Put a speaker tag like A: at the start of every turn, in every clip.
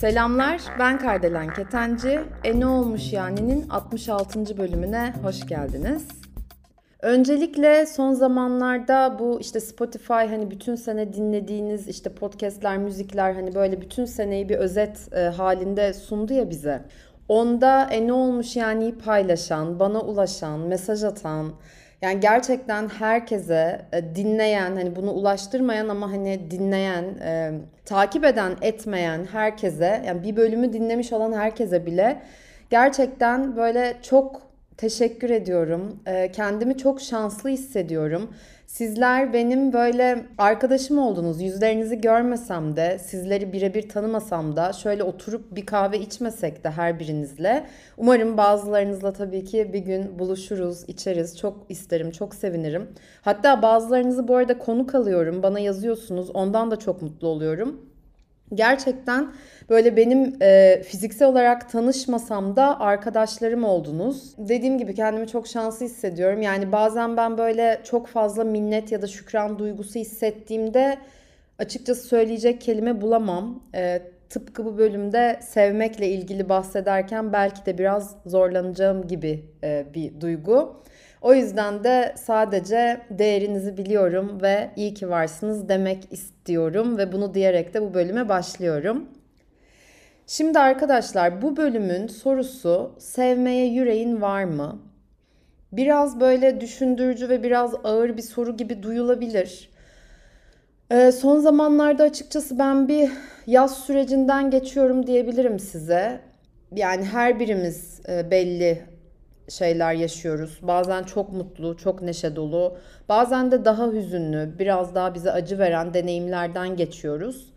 A: Selamlar, ben Kardelen Ketenci. E ne olmuş yani'nin 66. bölümüne hoş geldiniz. Öncelikle son zamanlarda bu işte Spotify hani bütün sene dinlediğiniz işte podcastler, müzikler hani böyle bütün seneyi bir özet e, halinde sundu ya bize. Onda e ne olmuş yani paylaşan, bana ulaşan, mesaj atan, yani gerçekten herkese e, dinleyen, hani bunu ulaştırmayan ama hani dinleyen, e, takip eden, etmeyen herkese, yani bir bölümü dinlemiş olan herkese bile gerçekten böyle çok teşekkür ediyorum. E, kendimi çok şanslı hissediyorum. Sizler benim böyle arkadaşım oldunuz. Yüzlerinizi görmesem de, sizleri birebir tanımasam da, şöyle oturup bir kahve içmesek de her birinizle. Umarım bazılarınızla tabii ki bir gün buluşuruz, içeriz. Çok isterim, çok sevinirim. Hatta bazılarınızı bu arada konuk alıyorum. Bana yazıyorsunuz. Ondan da çok mutlu oluyorum. Gerçekten böyle benim e, fiziksel olarak tanışmasam da arkadaşlarım oldunuz. Dediğim gibi kendimi çok şanslı hissediyorum. Yani bazen ben böyle çok fazla minnet ya da şükran duygusu hissettiğimde açıkçası söyleyecek kelime bulamam. E, tıpkı bu bölümde sevmekle ilgili bahsederken belki de biraz zorlanacağım gibi e, bir duygu. O yüzden de sadece değerinizi biliyorum ve iyi ki varsınız demek istiyorum ve bunu diyerek de bu bölüme başlıyorum. Şimdi arkadaşlar bu bölümün sorusu sevmeye yüreğin var mı? Biraz böyle düşündürücü ve biraz ağır bir soru gibi duyulabilir. Ee, son zamanlarda açıkçası ben bir yaz sürecinden geçiyorum diyebilirim size. Yani her birimiz e, belli şeyler yaşıyoruz. Bazen çok mutlu, çok neşe dolu, bazen de daha hüzünlü, biraz daha bize acı veren deneyimlerden geçiyoruz.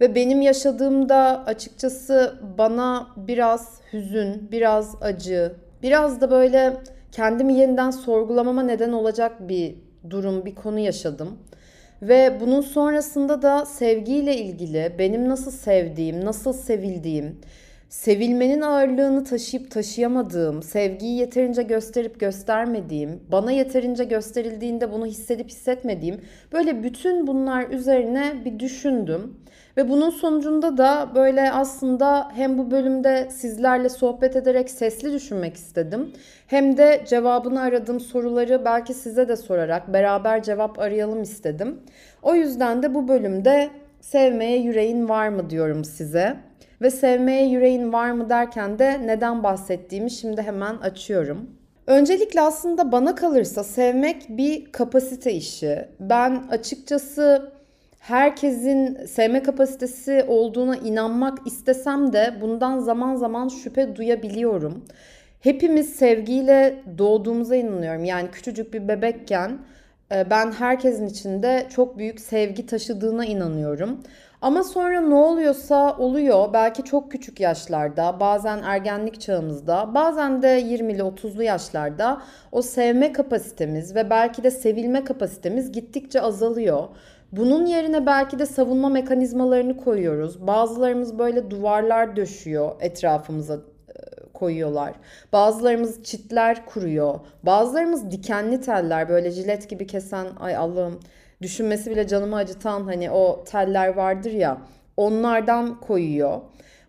A: Ve benim yaşadığımda açıkçası bana biraz hüzün, biraz acı, biraz da böyle kendimi yeniden sorgulamama neden olacak bir durum, bir konu yaşadım. Ve bunun sonrasında da sevgiyle ilgili benim nasıl sevdiğim, nasıl sevildiğim, sevilmenin ağırlığını taşıyıp taşıyamadığım, sevgiyi yeterince gösterip göstermediğim, bana yeterince gösterildiğinde bunu hissedip hissetmediğim böyle bütün bunlar üzerine bir düşündüm. Ve bunun sonucunda da böyle aslında hem bu bölümde sizlerle sohbet ederek sesli düşünmek istedim. Hem de cevabını aradığım soruları belki size de sorarak beraber cevap arayalım istedim. O yüzden de bu bölümde sevmeye yüreğin var mı diyorum size. Ve sevmeye yüreğin var mı derken de neden bahsettiğimi şimdi hemen açıyorum. Öncelikle aslında bana kalırsa sevmek bir kapasite işi. Ben açıkçası herkesin sevme kapasitesi olduğuna inanmak istesem de bundan zaman zaman şüphe duyabiliyorum. Hepimiz sevgiyle doğduğumuza inanıyorum. Yani küçücük bir bebekken e, ben herkesin içinde çok büyük sevgi taşıdığına inanıyorum. Ama sonra ne oluyorsa oluyor. Belki çok küçük yaşlarda, bazen ergenlik çağımızda, bazen de 20'li 30'lu yaşlarda o sevme kapasitemiz ve belki de sevilme kapasitemiz gittikçe azalıyor. Bunun yerine belki de savunma mekanizmalarını koyuyoruz. Bazılarımız böyle duvarlar döşüyor etrafımıza koyuyorlar. Bazılarımız çitler kuruyor. Bazılarımız dikenli teller böyle jilet gibi kesen ay Allah'ım düşünmesi bile canımı acıtan hani o teller vardır ya onlardan koyuyor.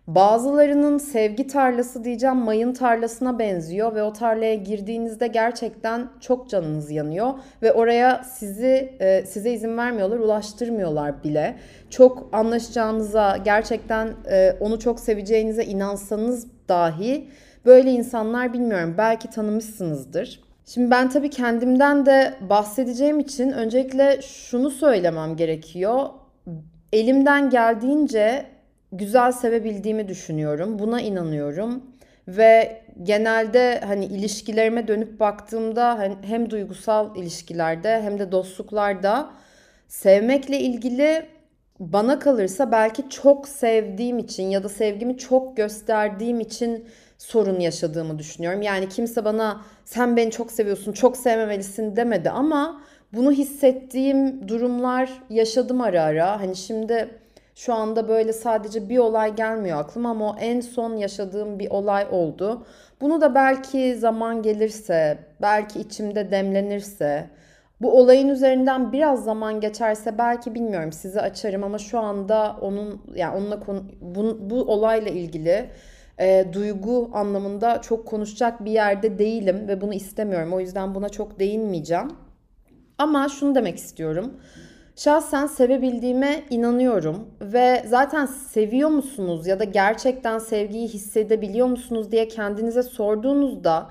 A: Bazılarının sevgi tarlası diyeceğim mayın tarlasına benziyor ve o tarlaya girdiğinizde gerçekten çok canınız yanıyor ve oraya sizi e, size izin vermiyorlar, ulaştırmıyorlar bile. Çok anlaşacağınıza, gerçekten e, onu çok seveceğinize inansanız dahi böyle insanlar bilmiyorum belki tanımışsınızdır. Şimdi ben tabii kendimden de bahsedeceğim için öncelikle şunu söylemem gerekiyor. Elimden geldiğince güzel sevebildiğimi düşünüyorum. Buna inanıyorum. Ve genelde hani ilişkilerime dönüp baktığımda hani hem duygusal ilişkilerde hem de dostluklarda sevmekle ilgili bana kalırsa belki çok sevdiğim için ya da sevgimi çok gösterdiğim için sorun yaşadığımı düşünüyorum. Yani kimse bana sen beni çok seviyorsun, çok sevmemelisin demedi ama bunu hissettiğim durumlar yaşadım ara ara. Hani şimdi Şu anda böyle sadece bir olay gelmiyor aklıma ama o en son yaşadığım bir olay oldu. Bunu da belki zaman gelirse, belki içimde demlenirse, bu olayın üzerinden biraz zaman geçerse belki bilmiyorum sizi açarım ama şu anda onun yani onunla konu, bu, bu olayla ilgili e, duygu anlamında çok konuşacak bir yerde değilim ve bunu istemiyorum. O yüzden buna çok değinmeyeceğim. Ama şunu demek istiyorum. Şahsen sevebildiğime inanıyorum ve zaten seviyor musunuz ya da gerçekten sevgiyi hissedebiliyor musunuz diye kendinize sorduğunuzda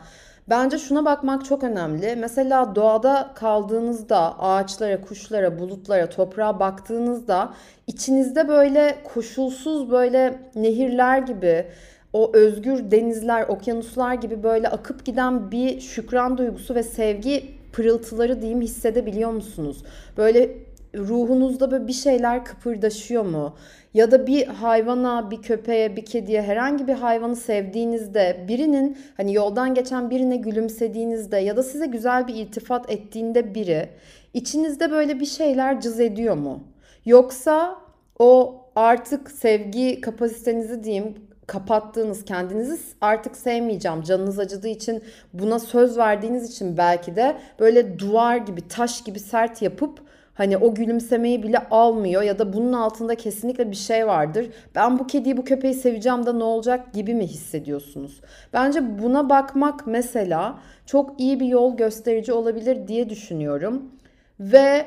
A: bence şuna bakmak çok önemli. Mesela doğada kaldığınızda ağaçlara, kuşlara, bulutlara, toprağa baktığınızda içinizde böyle koşulsuz böyle nehirler gibi o özgür denizler, okyanuslar gibi böyle akıp giden bir şükran duygusu ve sevgi pırıltıları diyeyim hissedebiliyor musunuz? Böyle ruhunuzda böyle bir şeyler kıpırdaşıyor mu? Ya da bir hayvana, bir köpeğe, bir kediye herhangi bir hayvanı sevdiğinizde birinin hani yoldan geçen birine gülümsediğinizde ya da size güzel bir iltifat ettiğinde biri içinizde böyle bir şeyler cız ediyor mu? Yoksa o artık sevgi kapasitenizi diyeyim kapattığınız, kendinizi artık sevmeyeceğim, canınız acıdığı için buna söz verdiğiniz için belki de böyle duvar gibi, taş gibi sert yapıp hani o gülümsemeyi bile almıyor ya da bunun altında kesinlikle bir şey vardır. Ben bu kediyi, bu köpeği seveceğim da ne olacak gibi mi hissediyorsunuz? Bence buna bakmak mesela çok iyi bir yol gösterici olabilir diye düşünüyorum. Ve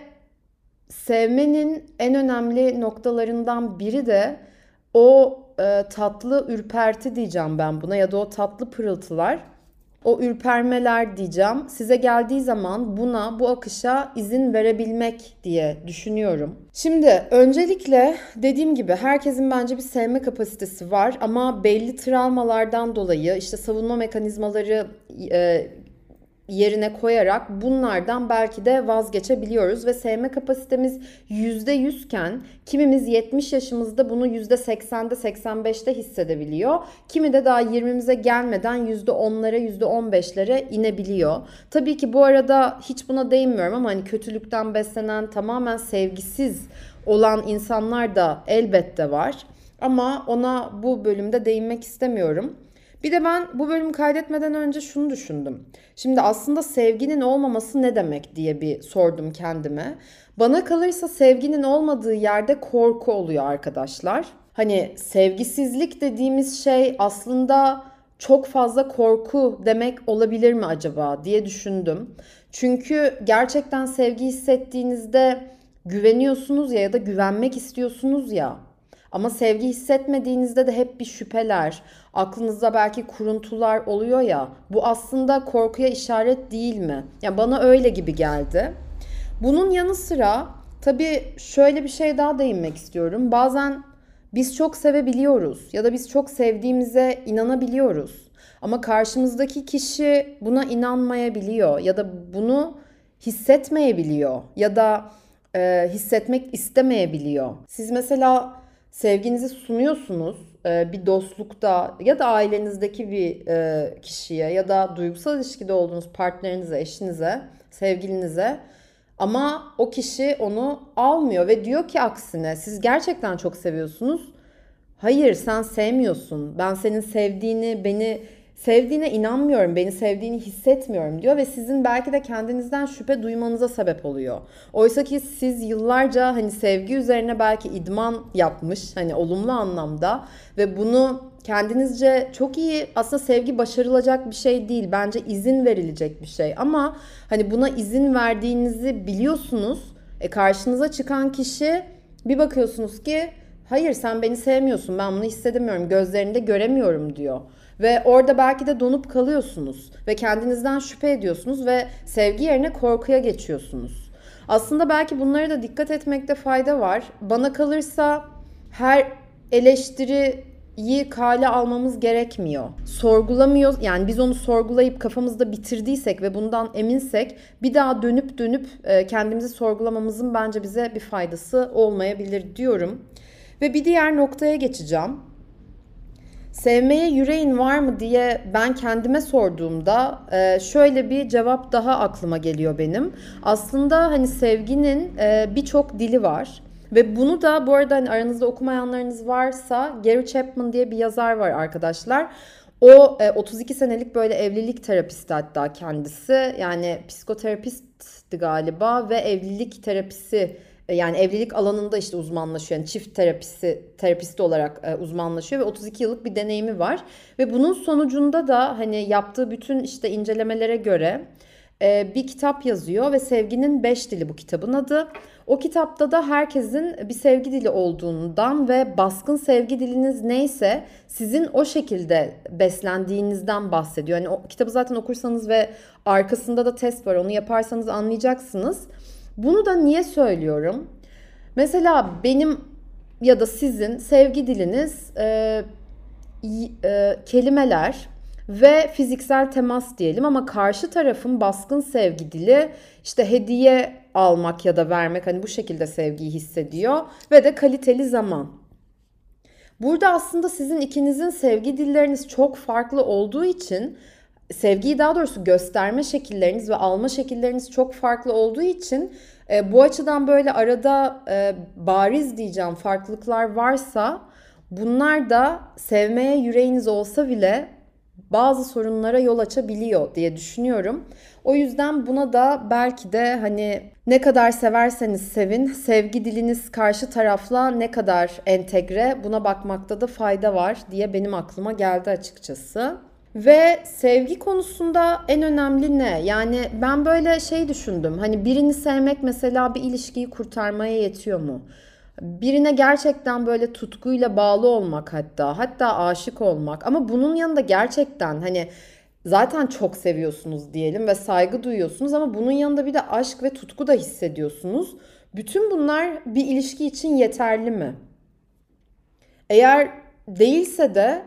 A: sevmenin en önemli noktalarından biri de o e, tatlı ürperti diyeceğim ben buna ya da o tatlı pırıltılar. O ürpermeler diyeceğim. Size geldiği zaman buna, bu akışa izin verebilmek diye düşünüyorum. Şimdi öncelikle dediğim gibi herkesin bence bir sevme kapasitesi var ama belli travmalardan dolayı işte savunma mekanizmaları e, yerine koyarak bunlardan belki de vazgeçebiliyoruz ve sevme kapasitemiz %100 iken kimimiz 70 yaşımızda bunu %80'de 85'te hissedebiliyor. Kimi de daha 20'mize gelmeden %10'lara %15'lere inebiliyor. Tabii ki bu arada hiç buna değinmiyorum ama hani kötülükten beslenen tamamen sevgisiz olan insanlar da elbette var. Ama ona bu bölümde değinmek istemiyorum. Bir de ben bu bölümü kaydetmeden önce şunu düşündüm. Şimdi aslında sevginin olmaması ne demek diye bir sordum kendime. Bana kalırsa sevginin olmadığı yerde korku oluyor arkadaşlar. Hani sevgisizlik dediğimiz şey aslında çok fazla korku demek olabilir mi acaba diye düşündüm. Çünkü gerçekten sevgi hissettiğinizde güveniyorsunuz ya ya da güvenmek istiyorsunuz ya. Ama sevgi hissetmediğinizde de hep bir şüpheler, aklınızda belki kuruntular oluyor ya. Bu aslında korkuya işaret değil mi? Yani bana öyle gibi geldi. Bunun yanı sıra tabii şöyle bir şey daha değinmek istiyorum. Bazen biz çok sevebiliyoruz ya da biz çok sevdiğimize inanabiliyoruz. Ama karşımızdaki kişi buna inanmayabiliyor ya da bunu hissetmeyebiliyor ya da e, hissetmek istemeyebiliyor. Siz mesela sevginizi sunuyorsunuz e, bir dostlukta ya da ailenizdeki bir e, kişiye ya da duygusal ilişkide olduğunuz partnerinize, eşinize, sevgilinize ama o kişi onu almıyor ve diyor ki aksine siz gerçekten çok seviyorsunuz. Hayır sen sevmiyorsun. Ben senin sevdiğini, beni sevdiğine inanmıyorum, beni sevdiğini hissetmiyorum diyor ve sizin belki de kendinizden şüphe duymanıza sebep oluyor. Oysa ki siz yıllarca hani sevgi üzerine belki idman yapmış hani olumlu anlamda ve bunu kendinizce çok iyi aslında sevgi başarılacak bir şey değil. Bence izin verilecek bir şey ama hani buna izin verdiğinizi biliyorsunuz. E karşınıza çıkan kişi bir bakıyorsunuz ki hayır sen beni sevmiyorsun ben bunu hissedemiyorum gözlerinde göremiyorum diyor. Ve orada belki de donup kalıyorsunuz ve kendinizden şüphe ediyorsunuz ve sevgi yerine korkuya geçiyorsunuz. Aslında belki bunlara da dikkat etmekte fayda var. Bana kalırsa her eleştiriyi kale almamız gerekmiyor. Sorgulamıyor yani biz onu sorgulayıp kafamızda bitirdiysek ve bundan eminsek bir daha dönüp dönüp e, kendimizi sorgulamamızın bence bize bir faydası olmayabilir diyorum. Ve bir diğer noktaya geçeceğim. Sevmeye yüreğin var mı diye ben kendime sorduğumda e, şöyle bir cevap daha aklıma geliyor benim. Aslında hani sevginin e, birçok dili var. Ve bunu da bu arada hani aranızda okumayanlarınız varsa Gary Chapman diye bir yazar var arkadaşlar. O 32 e, senelik böyle evlilik terapisti hatta kendisi. Yani psikoterapistti galiba ve evlilik terapisi yani evlilik alanında işte uzmanlaşıyor. Yani çift terapisi terapisti olarak e, uzmanlaşıyor ve 32 yıllık bir deneyimi var. Ve bunun sonucunda da hani yaptığı bütün işte incelemelere göre e, bir kitap yazıyor ve Sevginin Beş Dili bu kitabın adı. O kitapta da herkesin bir sevgi dili olduğundan ve baskın sevgi diliniz neyse sizin o şekilde beslendiğinizden bahsediyor. Yani o kitabı zaten okursanız ve arkasında da test var onu yaparsanız anlayacaksınız. Bunu da niye söylüyorum? Mesela benim ya da sizin sevgi diliniz e, e, kelimeler ve fiziksel temas diyelim ama karşı tarafın baskın sevgi dili işte hediye almak ya da vermek hani bu şekilde sevgiyi hissediyor ve de kaliteli zaman. Burada aslında sizin ikinizin sevgi dilleriniz çok farklı olduğu için sevgiyi daha doğrusu gösterme şekilleriniz ve alma şekilleriniz çok farklı olduğu için e, bu açıdan böyle arada e, bariz diyeceğim farklılıklar varsa bunlar da sevmeye yüreğiniz olsa bile bazı sorunlara yol açabiliyor diye düşünüyorum. O yüzden buna da belki de hani ne kadar severseniz sevin, sevgi diliniz karşı tarafla ne kadar entegre buna bakmakta da fayda var diye benim aklıma geldi açıkçası. Ve sevgi konusunda en önemli ne? Yani ben böyle şey düşündüm. Hani birini sevmek mesela bir ilişkiyi kurtarmaya yetiyor mu? Birine gerçekten böyle tutkuyla bağlı olmak hatta, hatta aşık olmak ama bunun yanında gerçekten hani zaten çok seviyorsunuz diyelim ve saygı duyuyorsunuz ama bunun yanında bir de aşk ve tutku da hissediyorsunuz. Bütün bunlar bir ilişki için yeterli mi? Eğer değilse de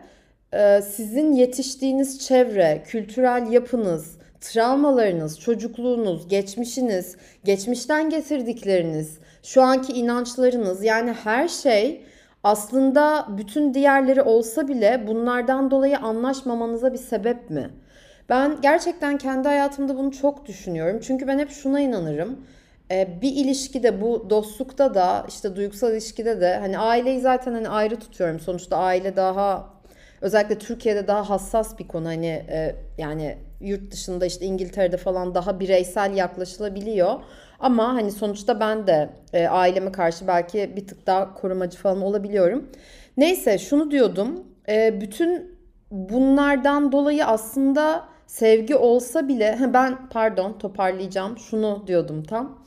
A: sizin yetiştiğiniz çevre, kültürel yapınız, travmalarınız, çocukluğunuz, geçmişiniz, geçmişten getirdikleriniz, şu anki inançlarınız yani her şey aslında bütün diğerleri olsa bile bunlardan dolayı anlaşmamanıza bir sebep mi? Ben gerçekten kendi hayatımda bunu çok düşünüyorum. Çünkü ben hep şuna inanırım. Ee, bir ilişkide bu dostlukta da işte duygusal ilişkide de hani aileyi zaten hani ayrı tutuyorum. Sonuçta aile daha özellikle Türkiye'de daha hassas bir konu. Hani e, yani yurt dışında işte İngiltere'de falan daha bireysel yaklaşılabiliyor. Ama hani sonuçta ben de e, aileme karşı belki bir tık daha korumacı falan olabiliyorum. Neyse şunu diyordum. E, bütün bunlardan dolayı aslında sevgi olsa bile ben pardon toparlayacağım. Şunu diyordum tam.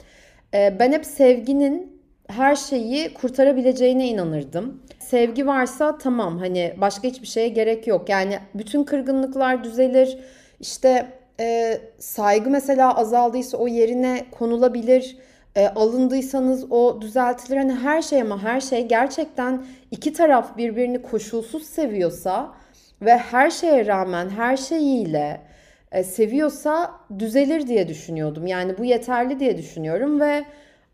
A: E, ben hep sevginin her şeyi kurtarabileceğine inanırdım. Sevgi varsa tamam hani başka hiçbir şeye gerek yok. Yani bütün kırgınlıklar düzelir. İşte e, saygı mesela azaldıysa o yerine konulabilir. E, alındıysanız o düzeltilir. Hani her şey ama her şey gerçekten iki taraf birbirini koşulsuz seviyorsa ve her şeye rağmen her şeyiyle e, seviyorsa düzelir diye düşünüyordum. Yani bu yeterli diye düşünüyorum ve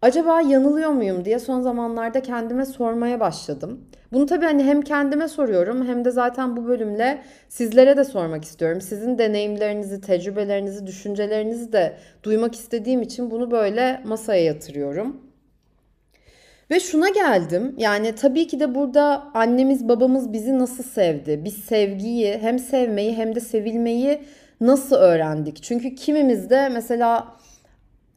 A: acaba yanılıyor muyum diye son zamanlarda kendime sormaya başladım. Bunu tabii hani hem kendime soruyorum hem de zaten bu bölümle sizlere de sormak istiyorum. Sizin deneyimlerinizi, tecrübelerinizi, düşüncelerinizi de duymak istediğim için bunu böyle masaya yatırıyorum. Ve şuna geldim. Yani tabii ki de burada annemiz babamız bizi nasıl sevdi? Biz sevgiyi hem sevmeyi hem de sevilmeyi nasıl öğrendik? Çünkü kimimiz de mesela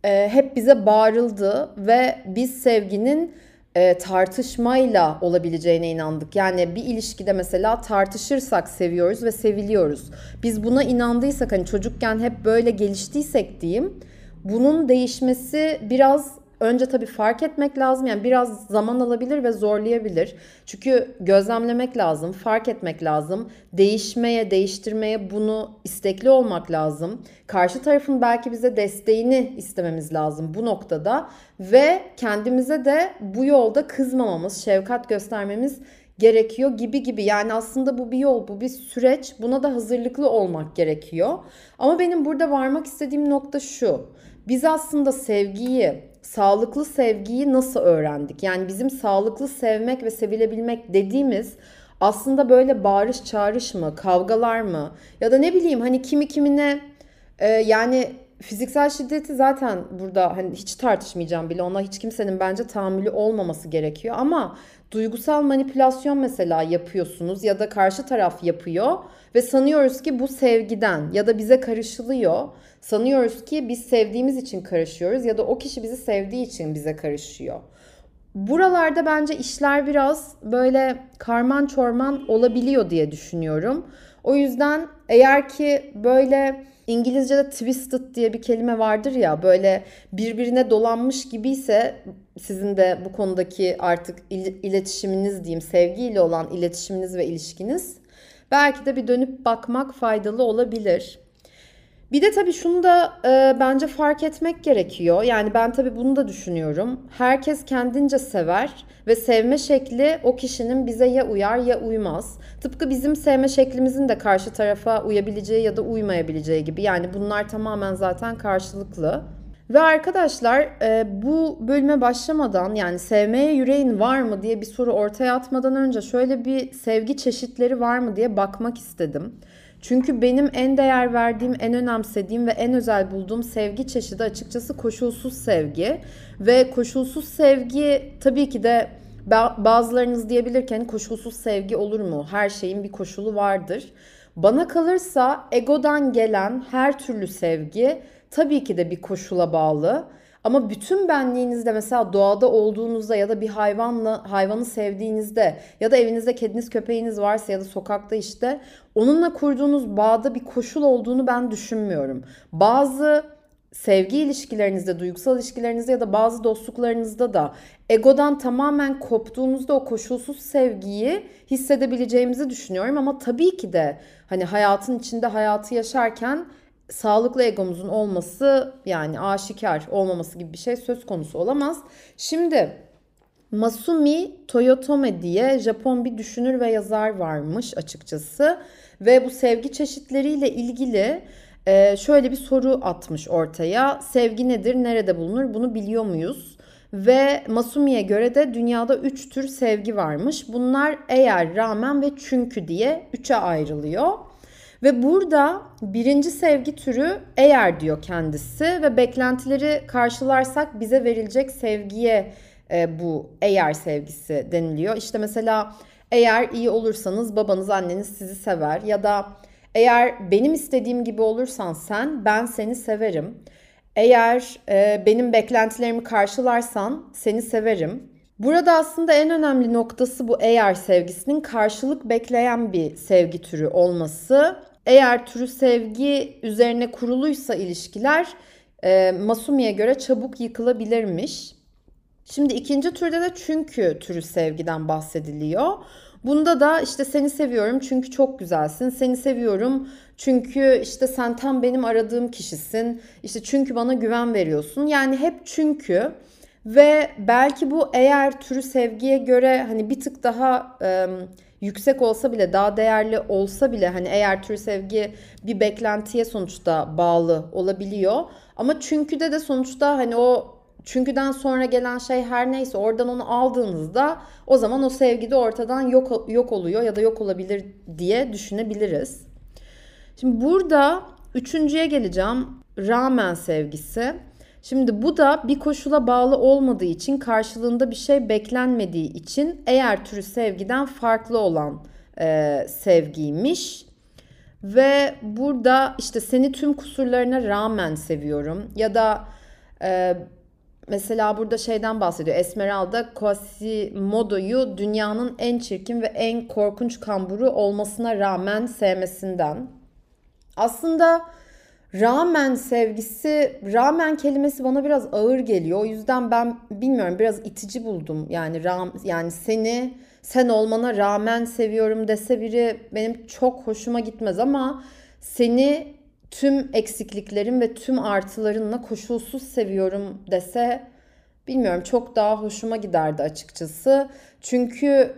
A: e, hep bize bağırıldı ve biz sevginin e, tartışmayla olabileceğine inandık. Yani bir ilişkide mesela tartışırsak seviyoruz ve seviliyoruz. Biz buna inandıysak hani çocukken hep böyle geliştiysek diyeyim bunun değişmesi biraz önce tabii fark etmek lazım. Yani biraz zaman alabilir ve zorlayabilir. Çünkü gözlemlemek lazım, fark etmek lazım. Değişmeye, değiştirmeye bunu istekli olmak lazım. Karşı tarafın belki bize desteğini istememiz lazım bu noktada ve kendimize de bu yolda kızmamamız, şefkat göstermemiz gerekiyor gibi gibi. Yani aslında bu bir yol, bu bir süreç. Buna da hazırlıklı olmak gerekiyor. Ama benim burada varmak istediğim nokta şu. Biz aslında sevgiyi, sağlıklı sevgiyi nasıl öğrendik? Yani bizim sağlıklı sevmek ve sevilebilmek dediğimiz aslında böyle bağırış çağrış mı, kavgalar mı? Ya da ne bileyim hani kimi kimine e, yani Fiziksel şiddeti zaten burada hani hiç tartışmayacağım bile ona hiç kimsenin bence tahammülü olmaması gerekiyor ama duygusal manipülasyon mesela yapıyorsunuz ya da karşı taraf yapıyor ve sanıyoruz ki bu sevgiden ya da bize karışılıyor. Sanıyoruz ki biz sevdiğimiz için karışıyoruz ya da o kişi bizi sevdiği için bize karışıyor. Buralarda bence işler biraz böyle karman çorman olabiliyor diye düşünüyorum. O yüzden eğer ki böyle İngilizce'de twisted diye bir kelime vardır ya böyle birbirine dolanmış gibiyse sizin de bu konudaki artık iletişiminiz diyeyim sevgiyle olan iletişiminiz ve ilişkiniz belki de bir dönüp bakmak faydalı olabilir. Bir de tabii şunu da e, bence fark etmek gerekiyor. Yani ben tabii bunu da düşünüyorum. Herkes kendince sever ve sevme şekli o kişinin bize ya uyar ya uymaz. Tıpkı bizim sevme şeklimizin de karşı tarafa uyabileceği ya da uymayabileceği gibi. Yani bunlar tamamen zaten karşılıklı. Ve arkadaşlar e, bu bölüme başlamadan yani sevmeye yüreğin var mı diye bir soru ortaya atmadan önce şöyle bir sevgi çeşitleri var mı diye bakmak istedim. Çünkü benim en değer verdiğim, en önemsediğim ve en özel bulduğum sevgi çeşidi açıkçası koşulsuz sevgi. Ve koşulsuz sevgi tabii ki de bazılarınız diyebilirken koşulsuz sevgi olur mu? Her şeyin bir koşulu vardır. Bana kalırsa egodan gelen her türlü sevgi tabii ki de bir koşula bağlı. Ama bütün benliğinizde mesela doğada olduğunuzda ya da bir hayvanla hayvanı sevdiğinizde ya da evinizde kediniz köpeğiniz varsa ya da sokakta işte onunla kurduğunuz bağda bir koşul olduğunu ben düşünmüyorum. Bazı sevgi ilişkilerinizde, duygusal ilişkilerinizde ya da bazı dostluklarınızda da egodan tamamen koptuğunuzda o koşulsuz sevgiyi hissedebileceğimizi düşünüyorum ama tabii ki de hani hayatın içinde hayatı yaşarken sağlıklı egomuzun olması yani aşikar olmaması gibi bir şey söz konusu olamaz. Şimdi Masumi Toyotome diye Japon bir düşünür ve yazar varmış açıkçası ve bu sevgi çeşitleriyle ilgili e, şöyle bir soru atmış ortaya. Sevgi nedir, nerede bulunur bunu biliyor muyuz? Ve Masumi'ye göre de dünyada 3 tür sevgi varmış. Bunlar eğer, rağmen ve çünkü diye 3'e ayrılıyor. Ve burada birinci sevgi türü eğer diyor kendisi ve beklentileri karşılarsak bize verilecek sevgiye e, bu eğer sevgisi deniliyor. İşte mesela eğer iyi olursanız babanız anneniz sizi sever ya da eğer benim istediğim gibi olursan sen ben seni severim. Eğer e, benim beklentilerimi karşılarsan seni severim. Burada aslında en önemli noktası bu eğer sevgisinin karşılık bekleyen bir sevgi türü olması eğer türü sevgi üzerine kuruluysa ilişkiler e, Masumi'ye göre çabuk yıkılabilirmiş. Şimdi ikinci türde de çünkü türü sevgiden bahsediliyor. Bunda da işte seni seviyorum çünkü çok güzelsin. Seni seviyorum çünkü işte sen tam benim aradığım kişisin. İşte çünkü bana güven veriyorsun. Yani hep çünkü ve belki bu eğer türü sevgiye göre hani bir tık daha e, yüksek olsa bile daha değerli olsa bile hani eğer tür sevgi bir beklentiye sonuçta bağlı olabiliyor. Ama çünkü de de sonuçta hani o çünküden sonra gelen şey her neyse oradan onu aldığınızda o zaman o sevgi de ortadan yok yok oluyor ya da yok olabilir diye düşünebiliriz. Şimdi burada üçüncüye geleceğim. Rağmen sevgisi. Şimdi bu da bir koşula bağlı olmadığı için karşılığında bir şey beklenmediği için eğer türü sevgiden farklı olan e, sevgiymiş. Ve burada işte seni tüm kusurlarına rağmen seviyorum ya da e, mesela burada şeyden bahsediyor. Esmeralda Quasimodo'yu dünyanın en çirkin ve en korkunç kamburu olmasına rağmen sevmesinden. Aslında Rağmen sevgisi, rağmen kelimesi bana biraz ağır geliyor. O yüzden ben bilmiyorum biraz itici buldum. Yani ram, yani seni sen olmana rağmen seviyorum dese biri benim çok hoşuma gitmez ama seni tüm eksikliklerim ve tüm artılarınla koşulsuz seviyorum dese bilmiyorum çok daha hoşuma giderdi açıkçası. Çünkü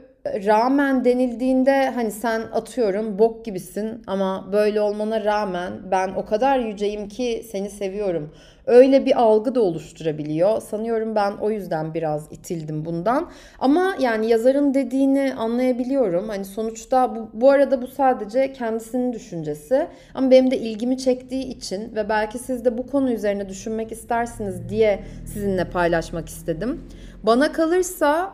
A: rağmen denildiğinde hani sen atıyorum bok gibisin ama böyle olmana rağmen ben o kadar yüceyim ki seni seviyorum. öyle bir algı da oluşturabiliyor. Sanıyorum ben o yüzden biraz itildim bundan. Ama yani yazarın dediğini anlayabiliyorum. Hani sonuçta bu, bu arada bu sadece kendisinin düşüncesi. Ama benim de ilgimi çektiği için ve belki siz de bu konu üzerine düşünmek istersiniz diye sizinle paylaşmak istedim. Bana kalırsa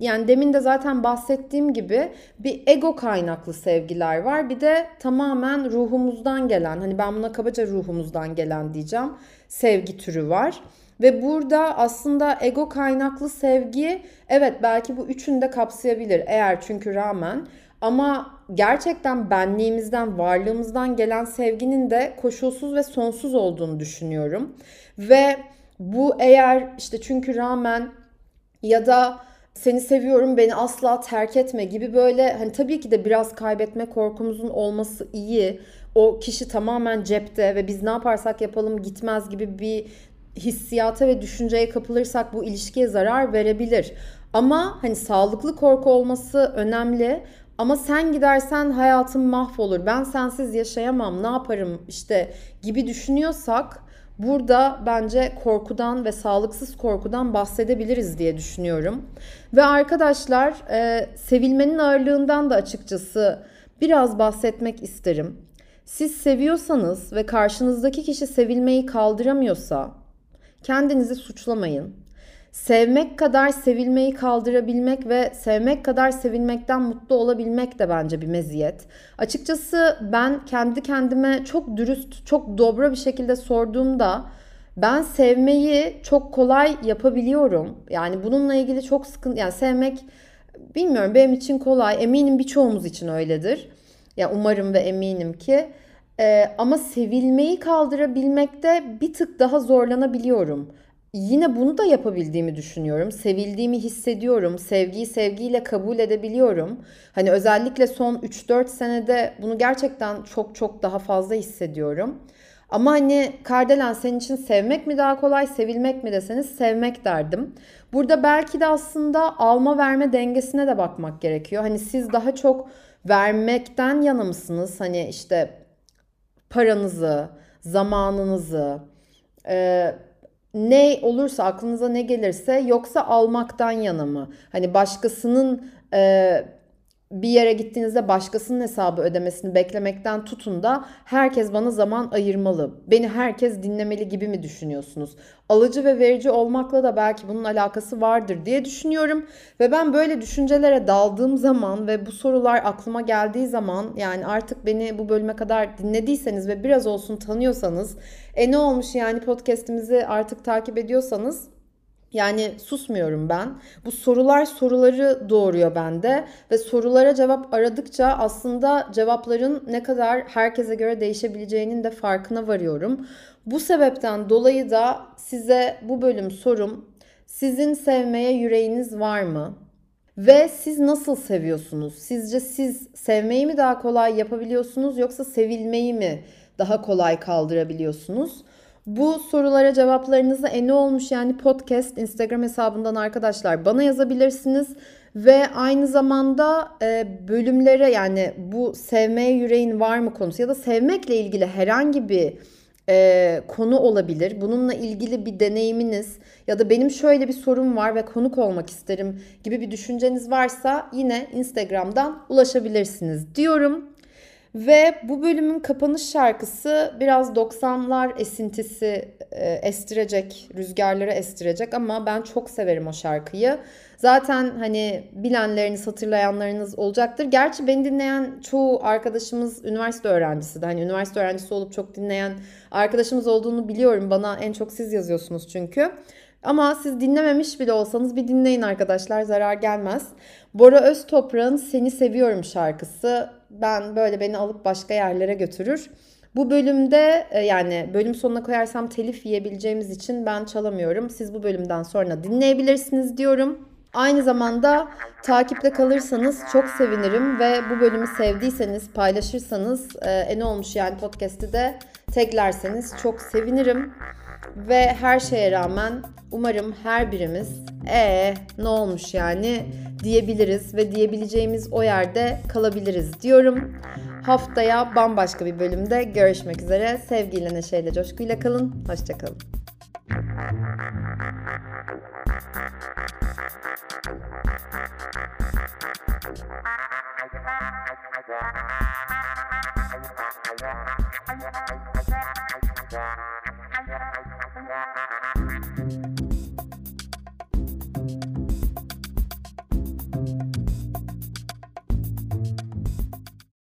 A: yani demin de zaten bahsettiğim gibi bir ego kaynaklı sevgiler var. Bir de tamamen ruhumuzdan gelen hani ben buna kabaca ruhumuzdan gelen diyeceğim sevgi türü var. Ve burada aslında ego kaynaklı sevgi evet belki bu üçünü de kapsayabilir eğer çünkü rağmen ama gerçekten benliğimizden, varlığımızdan gelen sevginin de koşulsuz ve sonsuz olduğunu düşünüyorum. Ve bu eğer işte çünkü rağmen ya da seni seviyorum beni asla terk etme gibi böyle hani tabii ki de biraz kaybetme korkumuzun olması iyi. O kişi tamamen cepte ve biz ne yaparsak yapalım gitmez gibi bir hissiyata ve düşünceye kapılırsak bu ilişkiye zarar verebilir. Ama hani sağlıklı korku olması önemli. Ama sen gidersen hayatım mahvolur. Ben sensiz yaşayamam. Ne yaparım işte gibi düşünüyorsak Burada bence korkudan ve sağlıksız korkudan bahsedebiliriz diye düşünüyorum. Ve arkadaşlar e, sevilmenin ağırlığından da açıkçası biraz bahsetmek isterim. Siz seviyorsanız ve karşınızdaki kişi sevilmeyi kaldıramıyorsa kendinizi suçlamayın. Sevmek kadar sevilmeyi kaldırabilmek ve sevmek kadar sevilmekten mutlu olabilmek de bence bir meziyet. Açıkçası ben kendi kendime çok dürüst, çok dobra bir şekilde sorduğumda ben sevmeyi çok kolay yapabiliyorum. Yani bununla ilgili çok sıkıntı yani sevmek bilmiyorum benim için kolay. Eminim birçoğumuz için öyledir. Ya yani umarım ve eminim ki. Ee, ama sevilmeyi kaldırabilmekte bir tık daha zorlanabiliyorum yine bunu da yapabildiğimi düşünüyorum. Sevildiğimi hissediyorum. Sevgiyi sevgiyle kabul edebiliyorum. Hani özellikle son 3-4 senede bunu gerçekten çok çok daha fazla hissediyorum. Ama hani Kardelen senin için sevmek mi daha kolay, sevilmek mi deseniz sevmek derdim. Burada belki de aslında alma verme dengesine de bakmak gerekiyor. Hani siz daha çok vermekten yana mısınız? Hani işte paranızı, zamanınızı, e, ne olursa aklınıza ne gelirse yoksa almaktan yana mı? Hani başkasının e, bir yere gittiğinizde başkasının hesabı ödemesini beklemekten tutun da herkes bana zaman ayırmalı. Beni herkes dinlemeli gibi mi düşünüyorsunuz? Alıcı ve verici olmakla da belki bunun alakası vardır diye düşünüyorum. Ve ben böyle düşüncelere daldığım zaman ve bu sorular aklıma geldiği zaman yani artık beni bu bölüme kadar dinlediyseniz ve biraz olsun tanıyorsanız e ne olmuş yani podcast'imizi artık takip ediyorsanız yani susmuyorum ben. Bu sorular soruları doğuruyor bende ve sorulara cevap aradıkça aslında cevapların ne kadar herkese göre değişebileceğinin de farkına varıyorum. Bu sebepten dolayı da size bu bölüm sorum sizin sevmeye yüreğiniz var mı? Ve siz nasıl seviyorsunuz? Sizce siz sevmeyi mi daha kolay yapabiliyorsunuz yoksa sevilmeyi mi daha kolay kaldırabiliyorsunuz? Bu sorulara cevaplarınızı e ne olmuş yani podcast Instagram hesabından arkadaşlar bana yazabilirsiniz. Ve aynı zamanda e, bölümlere yani bu sevmeye yüreğin var mı konusu ya da sevmekle ilgili herhangi bir e, konu olabilir. Bununla ilgili bir deneyiminiz ya da benim şöyle bir sorum var ve konuk olmak isterim gibi bir düşünceniz varsa yine Instagram'dan ulaşabilirsiniz diyorum. Ve bu bölümün kapanış şarkısı biraz 90'lar esintisi e, estirecek, rüzgarları estirecek ama ben çok severim o şarkıyı. Zaten hani bilenleriniz, hatırlayanlarınız olacaktır. Gerçi beni dinleyen çoğu arkadaşımız üniversite öğrencisi de. Hani üniversite öğrencisi olup çok dinleyen arkadaşımız olduğunu biliyorum. Bana en çok siz yazıyorsunuz çünkü. Ama siz dinlememiş bile olsanız bir dinleyin arkadaşlar zarar gelmez. Bora Öztoprak'ın Seni Seviyorum şarkısı ben böyle beni alıp başka yerlere götürür. Bu bölümde e, yani bölüm sonuna koyarsam telif yiyebileceğimiz için ben çalamıyorum. Siz bu bölümden sonra dinleyebilirsiniz diyorum. Aynı zamanda takipte kalırsanız çok sevinirim ve bu bölümü sevdiyseniz paylaşırsanız e, e ne olmuş yani podcast'i de taglerseniz çok sevinirim. Ve her şeye rağmen umarım her birimiz ee ne olmuş yani diyebiliriz ve diyebileceğimiz o yerde kalabiliriz diyorum. Haftaya bambaşka bir bölümde görüşmek üzere. Sevgiyle, neşeyle, coşkuyla kalın. Hoşçakalın. Thank you. Thank you.